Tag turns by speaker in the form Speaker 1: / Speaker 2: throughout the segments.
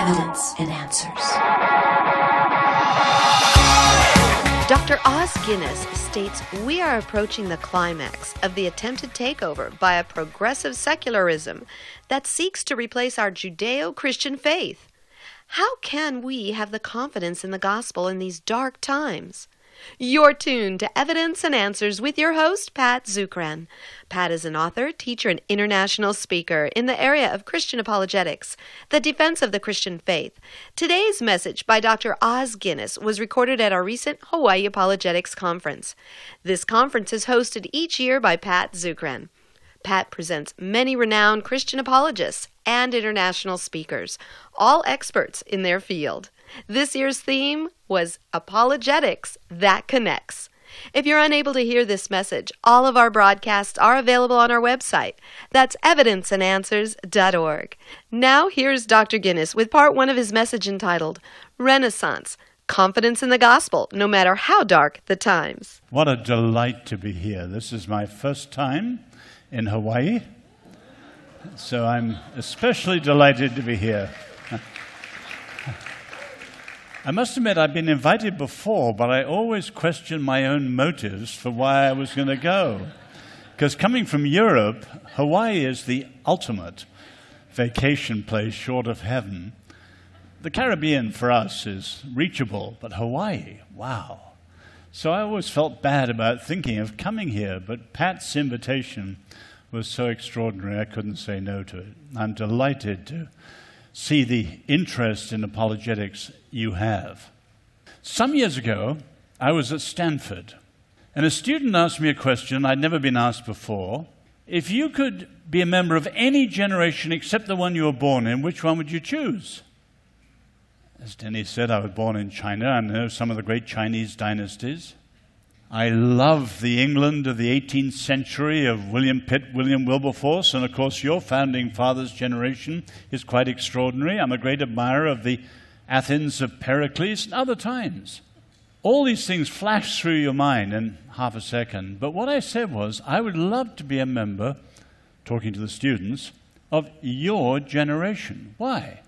Speaker 1: Evidence and Answers.
Speaker 2: Dr. Os Guinness states we are approaching the climax of the attempted takeover by a progressive secularism that seeks to replace our Judeo Christian faith. How can we have the confidence in the gospel in these dark times? You're tuned to Evidence and Answers with your host, Pat Zukeran. Pat is an author, teacher, and international speaker in the area of Christian apologetics, the defense of the Christian faith. Today's message by Dr. Os Guinness was recorded at our recent Hawaii Apologetics Conference. This conference is hosted each year by Pat Zukeran. Pat presents many renowned Christian apologists and international speakers, all experts in their field. This year's theme was Apologetics That Connects. If you're unable to hear this message, all of our broadcasts are available on our website. That's evidenceandanswers.org. Now, here's Dr. Guinness with part one of his message entitled Renaissance Confidence in the Gospel, no matter how dark the times.
Speaker 3: What a delight to be here. This is my first time in Hawaii, so I'm especially delighted to be here. I must admit, I've been invited before, but I always question my own motives for why I was going to go. Because coming from Europe, Hawaii is the ultimate vacation place short of heaven. The Caribbean for us is reachable, but Hawaii, wow. So I always felt bad about thinking of coming here, but Pat's invitation was so extraordinary I couldn't say no to it. I'm delighted to see the interest in apologetics you have. Some years ago, I was at Stanford, and a student asked me a question I'd never been asked before. If you could be a member of any generation except the one you were born in, which one would you choose? As Denny said, I was born in China. I know some of the great Chinese dynasties. I love the England of the 18th century of William Pitt, William Wilberforce, and of course, your founding father's generation is quite extraordinary. I'm a great admirer of the Athens of Pericles and other times. All these things flash through your mind in half a second. But what I said was, I would love to be a member, talking to the students, of your generation. Why?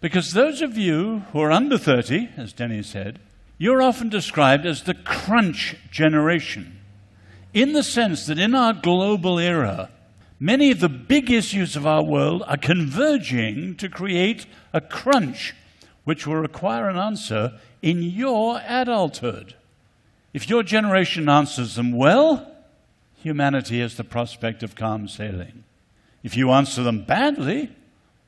Speaker 3: Because those of you who are under 30, as Denny said, you're often described as the crunch generation, in the sense that in our global era, many of the big issues of our world are converging to create a crunch which will require an answer in your adulthood. If your generation answers them well, humanity has the prospect of calm sailing. If you answer them badly,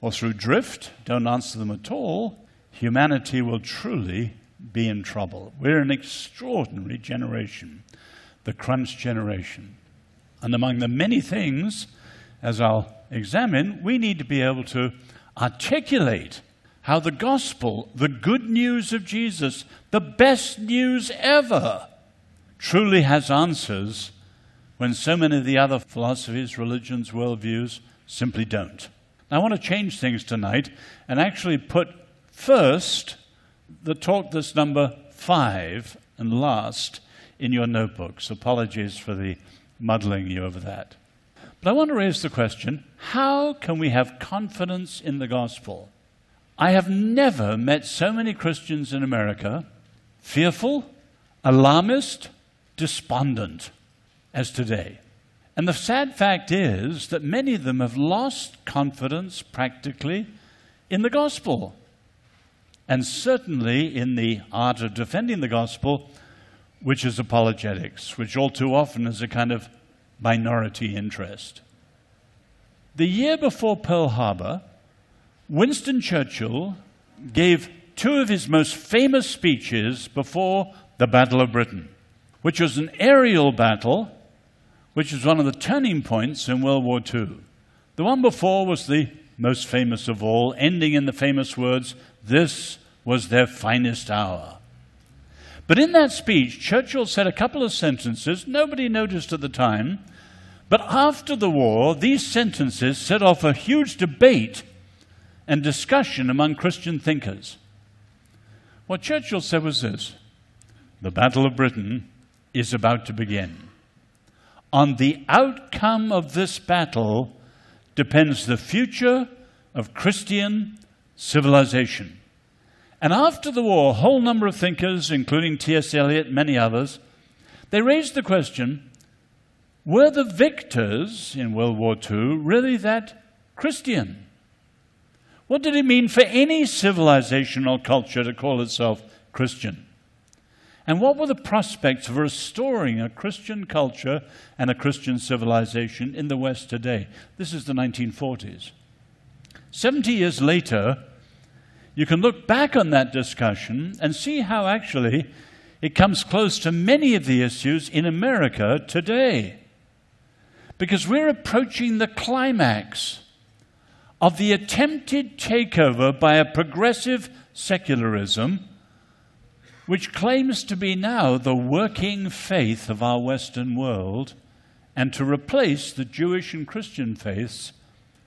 Speaker 3: or through drift, don't answer them at all, humanity will truly be in trouble. We're an extraordinary generation, the crunch generation. And among the many things, as I'll examine, we need to be able to articulate how the gospel, the good news of Jesus, the best news ever, truly has answers when so many of the other philosophies, religions, worldviews simply don't. I want to change things tonight and actually put first the talk that's number five and last in your notebooks. Apologies for the muddling you over that. But I want to raise the question how can we have confidence in the gospel? I have never met so many Christians in America fearful, alarmist, despondent as today. And the sad fact is that many of them have lost confidence practically in the gospel and certainly in the art of defending the gospel, which is apologetics, which all too often is a kind of minority interest. The year before Pearl Harbor, Winston Churchill gave two of his most famous speeches before the Battle of Britain, which was an aerial battle, which was one of the turning points in World War II. The one before was the most famous of all, ending in the famous words, This was their finest hour. But in that speech, Churchill said a couple of sentences nobody noticed at the time, but after the war, these sentences set off a huge debate and discussion among Christian thinkers. What Churchill said was this The Battle of Britain is about to begin. On the outcome of this battle depends the future of Christian civilization. And after the war, a whole number of thinkers, including T.S. Eliot many others, they raised the question were the victors in World War II really that Christian? What did it mean for any civilization or culture to call itself Christian? And what were the prospects of restoring a Christian culture and a Christian civilization in the West today? This is the 1940s. 70 years later, you can look back on that discussion and see how actually it comes close to many of the issues in America today. Because we're approaching the climax of the attempted takeover by a progressive secularism which claims to be now the working faith of our Western world and to replace the Jewish and Christian faiths,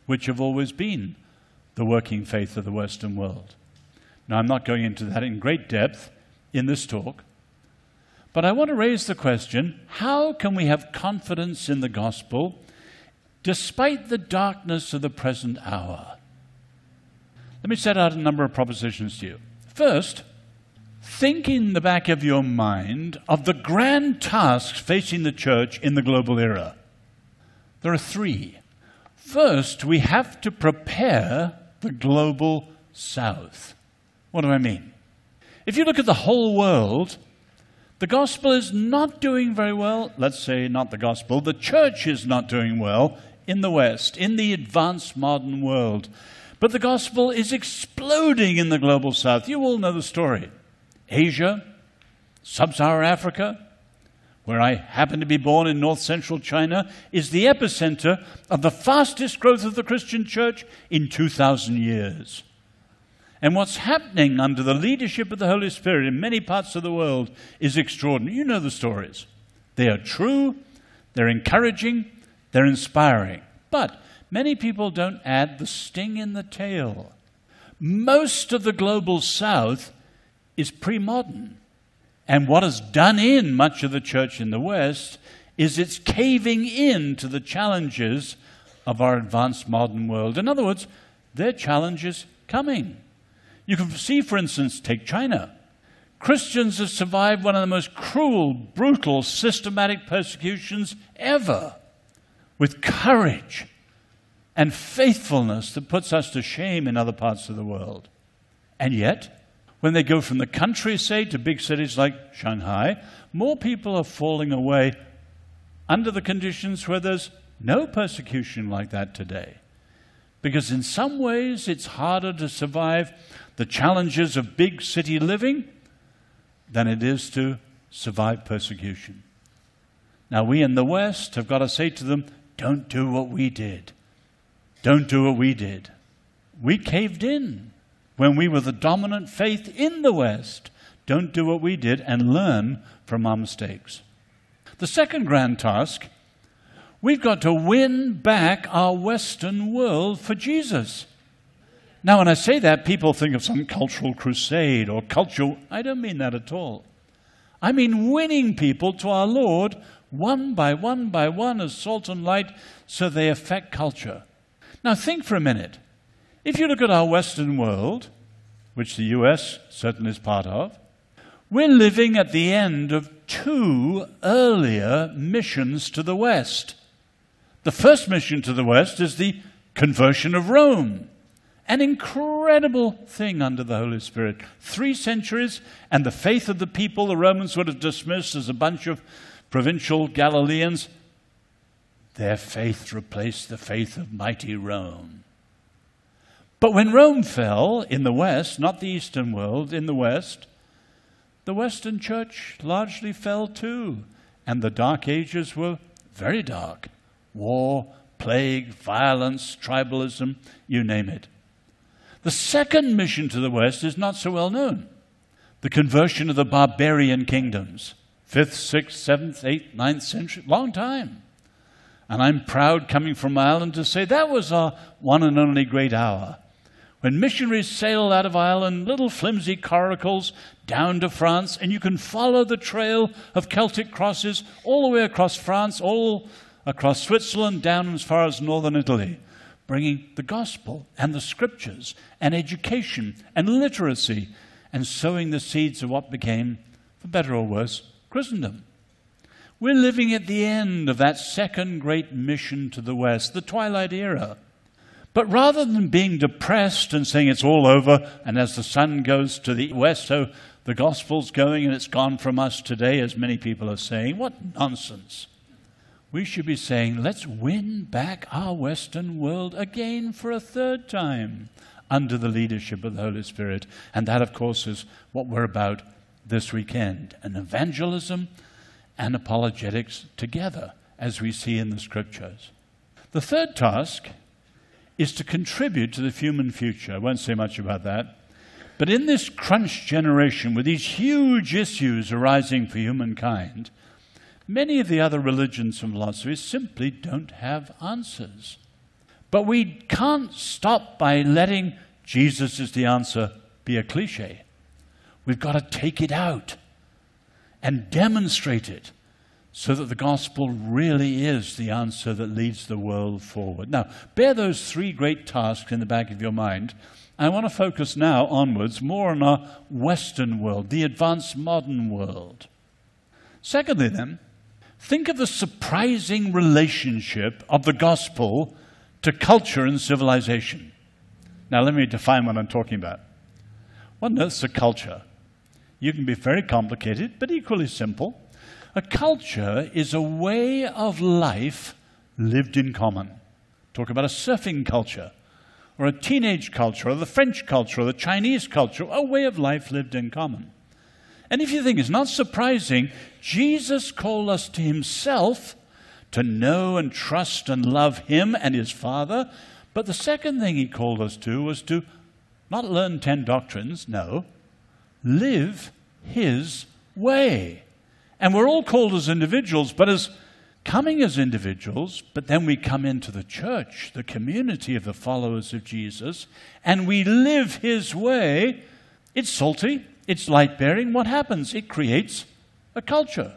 Speaker 3: which have always been the working faith of the Western world. Now, I'm not going into that in great depth in this talk, but I want to raise the question how can we have confidence in the gospel despite the darkness of the present hour? Let me set out a number of propositions to you. First, think in the back of your mind of the grand tasks facing the church in the global era. There are three. First, we have to prepare the global south. What do I mean? If you look at the whole world, the gospel is not doing very well. Let's say not the gospel, the church is not doing well in the West, in the advanced modern world. But the gospel is exploding in the global south. You all know the story. Asia, Sub Saharan Africa, where I happen to be born in north central China, is the epicenter of the fastest growth of the Christian church in 2,000 years. And what's happening under the leadership of the Holy Spirit in many parts of the world is extraordinary. You know the stories. They are true, they're encouraging, they're inspiring. But many people don't add the sting in the tail. Most of the global south is pre modern. And what has done in much of the church in the West is it's caving in to the challenges of our advanced modern world. In other words, their challenge is coming. You can see, for instance, take China. Christians have survived one of the most cruel, brutal, systematic persecutions ever with courage and faithfulness that puts us to shame in other parts of the world. And yet, when they go from the country, say, to big cities like Shanghai, more people are falling away under the conditions where there's no persecution like that today. Because in some ways it's harder to survive the challenges of big city living than it is to survive persecution. Now, we in the West have got to say to them, don't do what we did. Don't do what we did. We caved in when we were the dominant faith in the West, don't do what we did and learn from our mistakes. The second grand task we've got to win back our Western world for Jesus. Now, when I say that, people think of some cultural crusade or cultural. I don't mean that at all. I mean winning people to our Lord one by one by one as salt and light so they affect culture. Now, think for a minute. If you look at our Western world, which the US certainly is part of, we're living at the end of two earlier missions to the West. The first mission to the West is the conversion of Rome. An incredible thing under the Holy Spirit. Three centuries, and the faith of the people the Romans would have dismissed as a bunch of provincial Galileans, their faith replaced the faith of mighty Rome. But when Rome fell in the West, not the Eastern world, in the West, the Western church largely fell too. And the Dark Ages were very dark war, plague, violence, tribalism, you name it. The second mission to the West is not so well known the conversion of the barbarian kingdoms. 5th, 6th, 7th, 8th, 9th century, long time. And I'm proud coming from Ireland to say that was our one and only great hour when missionaries sailed out of Ireland, little flimsy coracles down to France, and you can follow the trail of Celtic crosses all the way across France, all across Switzerland, down as far as northern Italy, bringing the gospel and the scriptures and education and literacy and sowing the seeds of what became, for better or worse, Christendom. We're living at the end of that second great mission to the West, the Twilight Era. But rather than being depressed and saying it's all over, and as the sun goes to the west, so the gospel's going and it's gone from us today, as many people are saying, what nonsense we should be saying, let's win back our Western world again for a third time under the leadership of the Holy Spirit. And that, of course, is what we're about this weekend an evangelism and apologetics together, as we see in the scriptures. The third task is to contribute to the human future. I won't say much about that. But in this crunch generation, with these huge issues arising for humankind, Many of the other religions and philosophies simply don't have answers. But we can't stop by letting Jesus is the answer be a cliche. We've got to take it out and demonstrate it so that the gospel really is the answer that leads the world forward. Now, bear those three great tasks in the back of your mind. I want to focus now onwards more on our Western world, the advanced modern world. Secondly, then, Think of the surprising relationship of the gospel to culture and civilization. Now, let me define what I'm talking about. What on a culture? You can be very complicated, but equally simple. A culture is a way of life lived in common. Talk about a surfing culture, or a teenage culture, or the French culture, or the Chinese culture, a way of life lived in common. And if you think it's not surprising, Jesus called us to himself to know and trust and love him and his Father. But the second thing he called us to was to not learn 10 doctrines, no, live his way. And we're all called as individuals, but as coming as individuals, but then we come into the church, the community of the followers of Jesus, and we live his way. It's salty, it's light bearing, what happens? It creates a culture.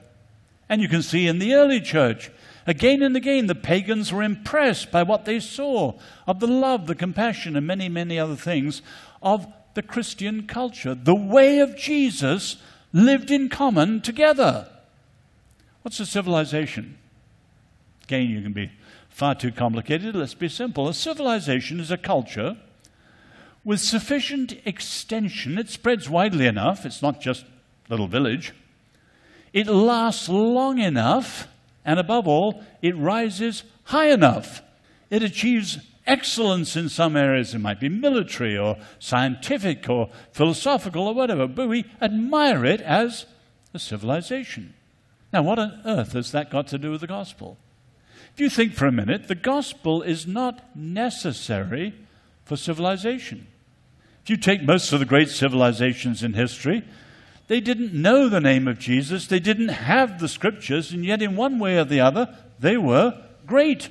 Speaker 3: And you can see in the early church, again and again, the pagans were impressed by what they saw of the love, the compassion, and many, many other things of the Christian culture. The way of Jesus lived in common together. What's a civilization? Again, you can be far too complicated. Let's be simple. A civilization is a culture with sufficient extension, it spreads widely enough, it's not just little village. It lasts long enough, and above all, it rises high enough. It achieves excellence in some areas. It might be military or scientific or philosophical or whatever, but we admire it as a civilization. Now, what on earth has that got to do with the gospel? If you think for a minute, the gospel is not necessary for civilization. If you take most of the great civilizations in history, they didn't know the name of Jesus, they didn't have the scriptures, and yet, in one way or the other, they were great.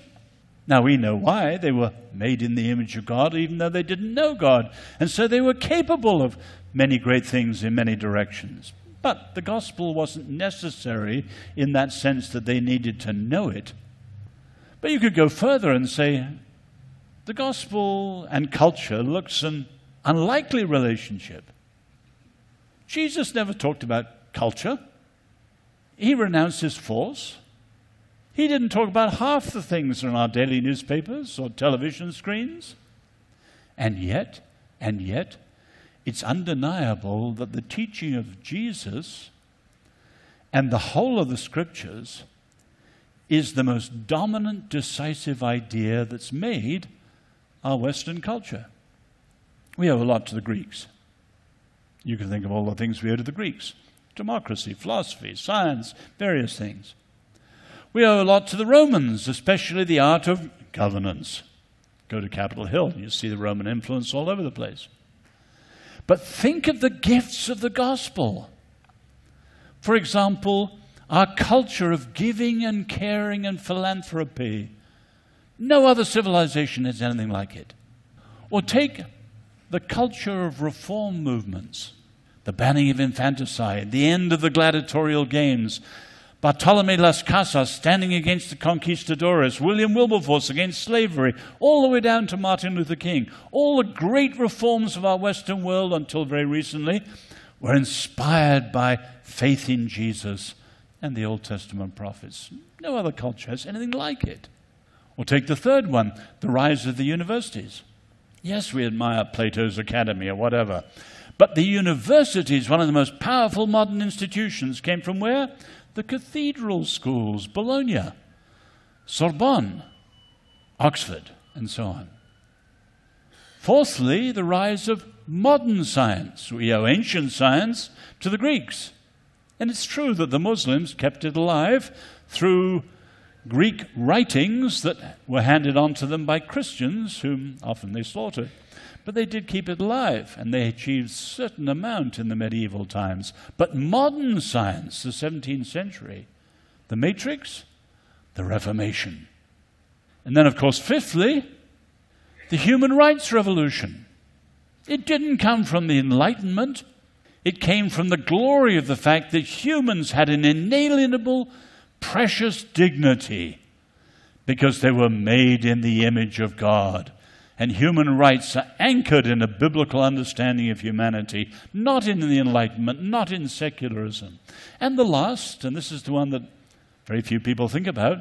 Speaker 3: Now, we know why. They were made in the image of God, even though they didn't know God. And so they were capable of many great things in many directions. But the gospel wasn't necessary in that sense that they needed to know it. But you could go further and say the gospel and culture looks and unlikely relationship. Jesus never talked about culture. He renounced his force. He didn't talk about half the things in our daily newspapers or television screens. And yet, and yet, it's undeniable that the teaching of Jesus and the whole of the scriptures is the most dominant, decisive idea that's made our Western culture. We owe a lot to the Greeks. You can think of all the things we owe to the Greeks democracy, philosophy, science, various things. We owe a lot to the Romans, especially the art of governance. Go to Capitol Hill, and you see the Roman influence all over the place. But think of the gifts of the gospel. For example, our culture of giving and caring and philanthropy. No other civilization has anything like it. Or take the culture of reform movements, the banning of infanticide, the end of the gladiatorial games, Bartolome Las Casas standing against the conquistadores, William Wilberforce against slavery, all the way down to Martin Luther King. All the great reforms of our Western world until very recently were inspired by faith in Jesus and the Old Testament prophets. No other culture has anything like it. Or take the third one, the rise of the universities. Yes, we admire Plato's Academy or whatever. But the universities, one of the most powerful modern institutions, came from where? the cathedral schools, Bologna, Sorbonne, Oxford, and so on. Fourthly, the rise of modern science. We owe ancient science to the Greeks. And it's true that the Muslims kept it alive through Greek writings that were handed on to them by Christians, whom often they slaughtered. But they did keep it alive, and they achieved certain amount in the medieval times. But modern science, the 17th century, the matrix, the Reformation. And then, of course, fifthly, the human rights revolution. It didn't come from the Enlightenment. It came from the glory of the fact that humans had an inalienable, precious dignity because they were made in the image of God and human rights are anchored in a biblical understanding of humanity, not in the Enlightenment, not in secularism. And the last, and this is the one that very few people think about,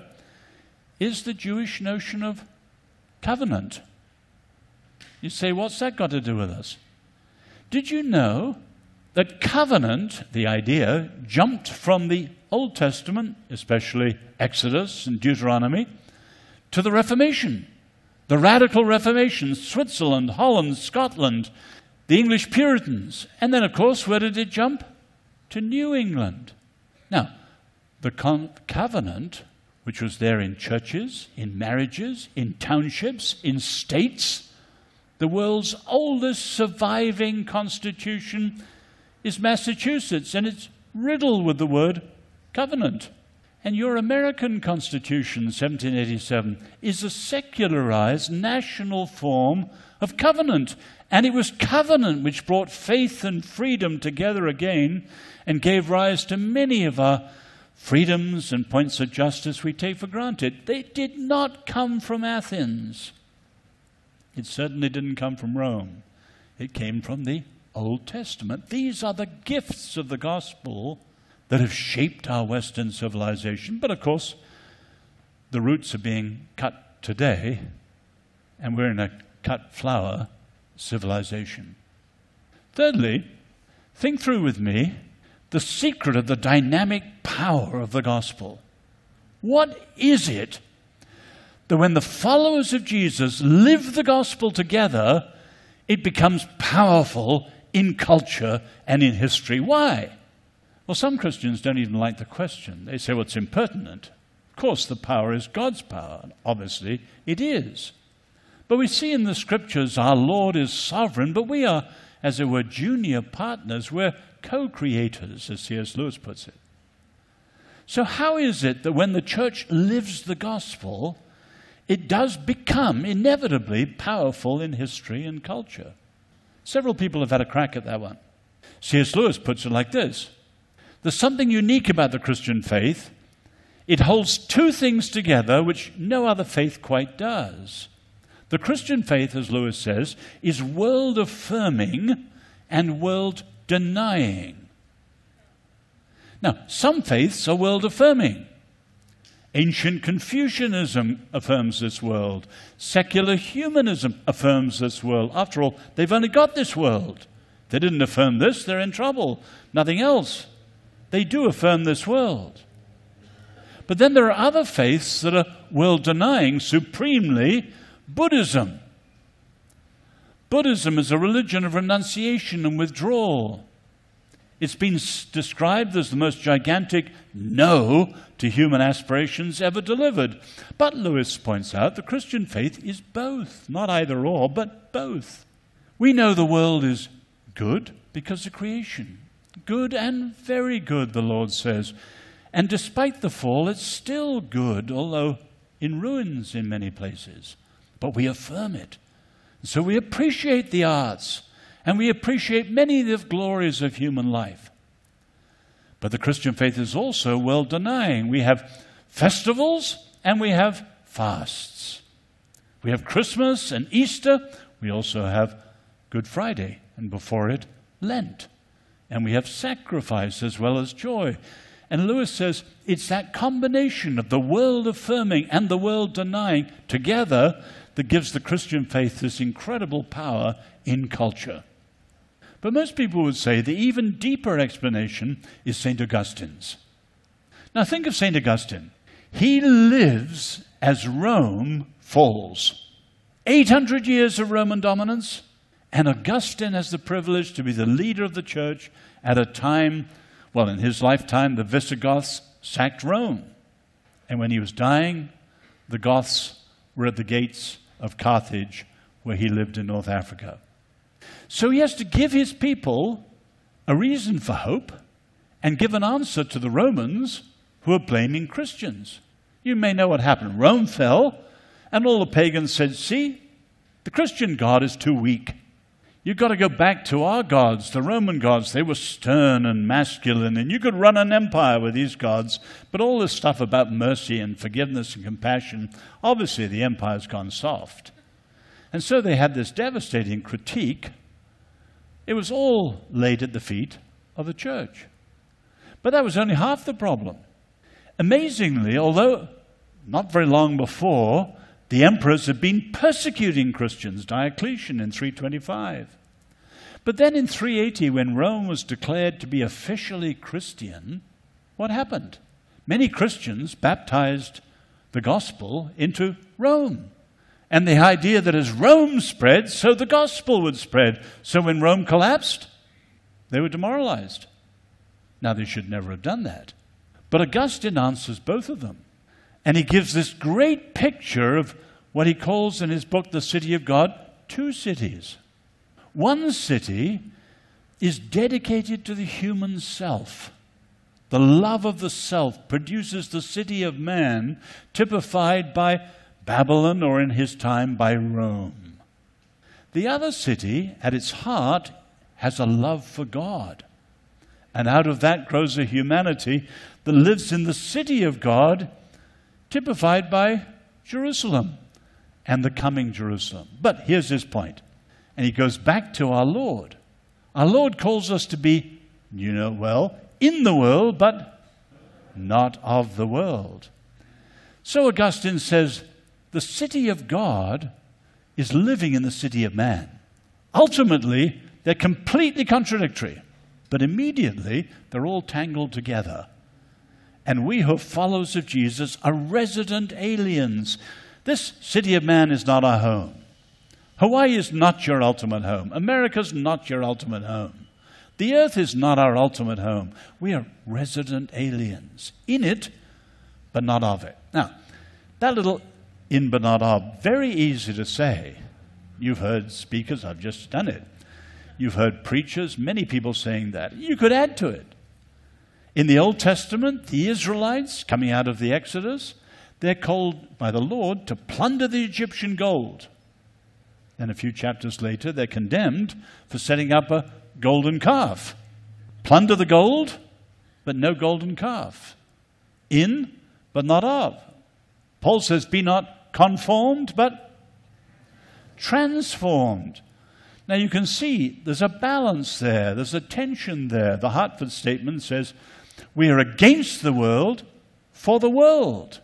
Speaker 3: is the Jewish notion of covenant. You say, what's that got to do with us? Did you know that covenant, the idea, jumped from the Old Testament, especially Exodus and Deuteronomy, to the Reformation? the Radical Reformation, Switzerland, Holland, Scotland, the English Puritans. And then, of course, where did it jump? To New England. Now, the con- covenant, which was there in churches, in marriages, in townships, in states, the world's oldest surviving constitution is Massachusetts, and it's riddled with the word covenant. And your American Constitution, 1787, is a secularized national form of covenant. And it was covenant which brought faith and freedom together again and gave rise to many of our freedoms and points of justice we take for granted. They did not come from Athens. It certainly didn't come from Rome. It came from the Old Testament. These are the gifts of the gospel that have shaped our Western civilization. But of course, the roots are being cut today, and we're in a cut flower civilization. Thirdly, think through with me the secret of the dynamic power of the gospel. What is it that when the followers of Jesus live the gospel together, it becomes powerful in culture and in history? Why? Well, some Christians don't even like the question. They say, well, it's impertinent. Of course, the power is God's power. Obviously, it is. But we see in the scriptures our Lord is sovereign, but we are, as it were, junior partners. We're co creators, as C.S. Lewis puts it. So, how is it that when the church lives the gospel, it does become inevitably powerful in history and culture? Several people have had a crack at that one. C.S. Lewis puts it like this there's something unique about the Christian faith. It holds two things together which no other faith quite does. The Christian faith, as Lewis says, is world affirming and world denying. Now, some faiths are world affirming. Ancient Confucianism affirms this world. Secular humanism affirms this world. After all, they've only got this world. If they didn't affirm this, they're in trouble. Nothing else they do affirm this world. But then there are other faiths that are world denying, supremely Buddhism. Buddhism is a religion of renunciation and withdrawal. It's been described as the most gigantic no to human aspirations ever delivered. But Lewis points out the Christian faith is both, not either or, but both. We know the world is good because of creation. Good and very good, the Lord says. And despite the fall, it's still good, although in ruins in many places. But we affirm it. So we appreciate the arts and we appreciate many of the glories of human life. But the Christian faith is also world denying. We have festivals and we have fasts. We have Christmas and Easter. We also have Good Friday, and before it, Lent. And we have sacrifice as well as joy. And Lewis says it's that combination of the world affirming and the world denying together that gives the Christian faith this incredible power in culture. But most people would say the even deeper explanation is St. Augustine's. Now think of St. Augustine. He lives as Rome falls. 800 years of Roman dominance, and Augustine has the privilege to be the leader of the church at a time, well, in his lifetime, the Visigoths sacked Rome. And when he was dying, the Goths were at the gates of Carthage, where he lived in North Africa. So he has to give his people a reason for hope and give an answer to the Romans who are blaming Christians. You may know what happened. Rome fell, and all the pagans said, See, the Christian God is too weak. You've got to go back to our gods, the Roman gods. They were stern and masculine, and you could run an empire with these gods. But all this stuff about mercy and forgiveness and compassion, obviously the empire's gone soft. And so they had this devastating critique. It was all laid at the feet of the church. But that was only half the problem. Amazingly, although not very long before, the emperors had been persecuting Christians, Diocletian in 325. But then in 380, when Rome was declared to be officially Christian, what happened? Many Christians baptized the gospel into Rome. And the idea that as Rome spread, so the gospel would spread. So when Rome collapsed, they were demoralized. Now, they should never have done that. But Augustine answers both of them. And he gives this great picture of what he calls in his book, The City of God, two cities. One city is dedicated to the human self. The love of the self produces the city of man, typified by Babylon or in his time by Rome. The other city, at its heart, has a love for God. And out of that grows a humanity that lives in the city of God typified by Jerusalem and the coming Jerusalem. But here's his point. And he goes back to our Lord. Our Lord calls us to be, you know well, in the world, but not of the world. So Augustine says the city of God is living in the city of man. Ultimately, they're completely contradictory, but immediately they're all tangled together. And we who are followers of Jesus are resident aliens. This city of man is not our home. Hawaii is not your ultimate home. America's not your ultimate home. The earth is not our ultimate home. We are resident aliens in it, but not of it. Now, that little in but not of, very easy to say. You've heard speakers, I've just done it. You've heard preachers, many people saying that. You could add to it. In the Old Testament, the Israelites, coming out of the Exodus, they're called by the Lord to plunder the Egyptian gold. Then a few chapters later, they're condemned for setting up a golden calf. Plunder the gold, but no golden calf. In, but not of. Paul says, Be not conformed, but transformed. Now you can see there's a balance there, there's a tension there. The Hartford statement says, we are against the world for the world.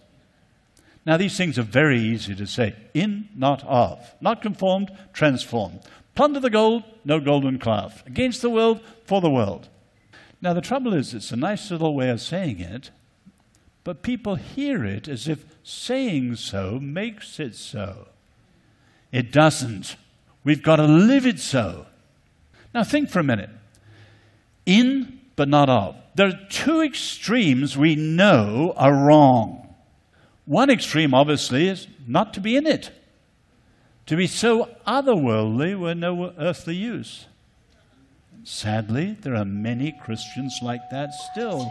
Speaker 3: Now, these things are very easy to say in, not of. Not conformed, transformed. Plunder the gold, no golden calf. Against the world, for the world. Now, the trouble is, it's a nice little way of saying it, but people hear it as if saying so makes it so. It doesn't. We've got to live it so. Now, think for a minute. In, but not of. There are two extremes we know are wrong. One extreme, obviously, is not to be in it, to be so otherworldly we're no earthly use. Sadly, there are many Christians like that still.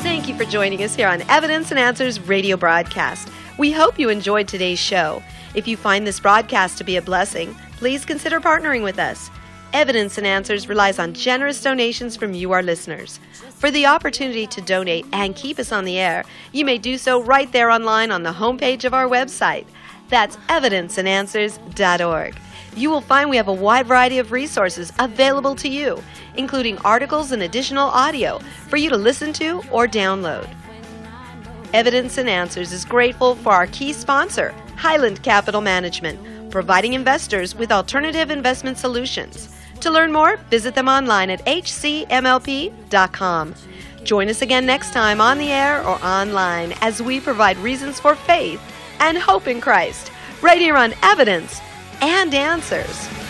Speaker 2: Thank you for joining us here on Evidence and Answers radio broadcast. We hope you enjoyed today's show. If you find this broadcast to be a blessing, please consider partnering with us. Evidence and Answers relies on generous donations from you, our listeners. For the opportunity to donate and keep us on the air, you may do so right there online on the homepage of our website. That's evidenceandanswers.org. You will find we have a wide variety of resources available to you, including articles and additional audio for you to listen to or download. Evidence and Answers is grateful for our key sponsor, Highland Capital Management, providing investors with alternative investment solutions. To learn more, visit them online at hcmlp.com. Join us again next time on the air or online as we provide reasons for faith and hope in Christ, right here on Evidence and Answers.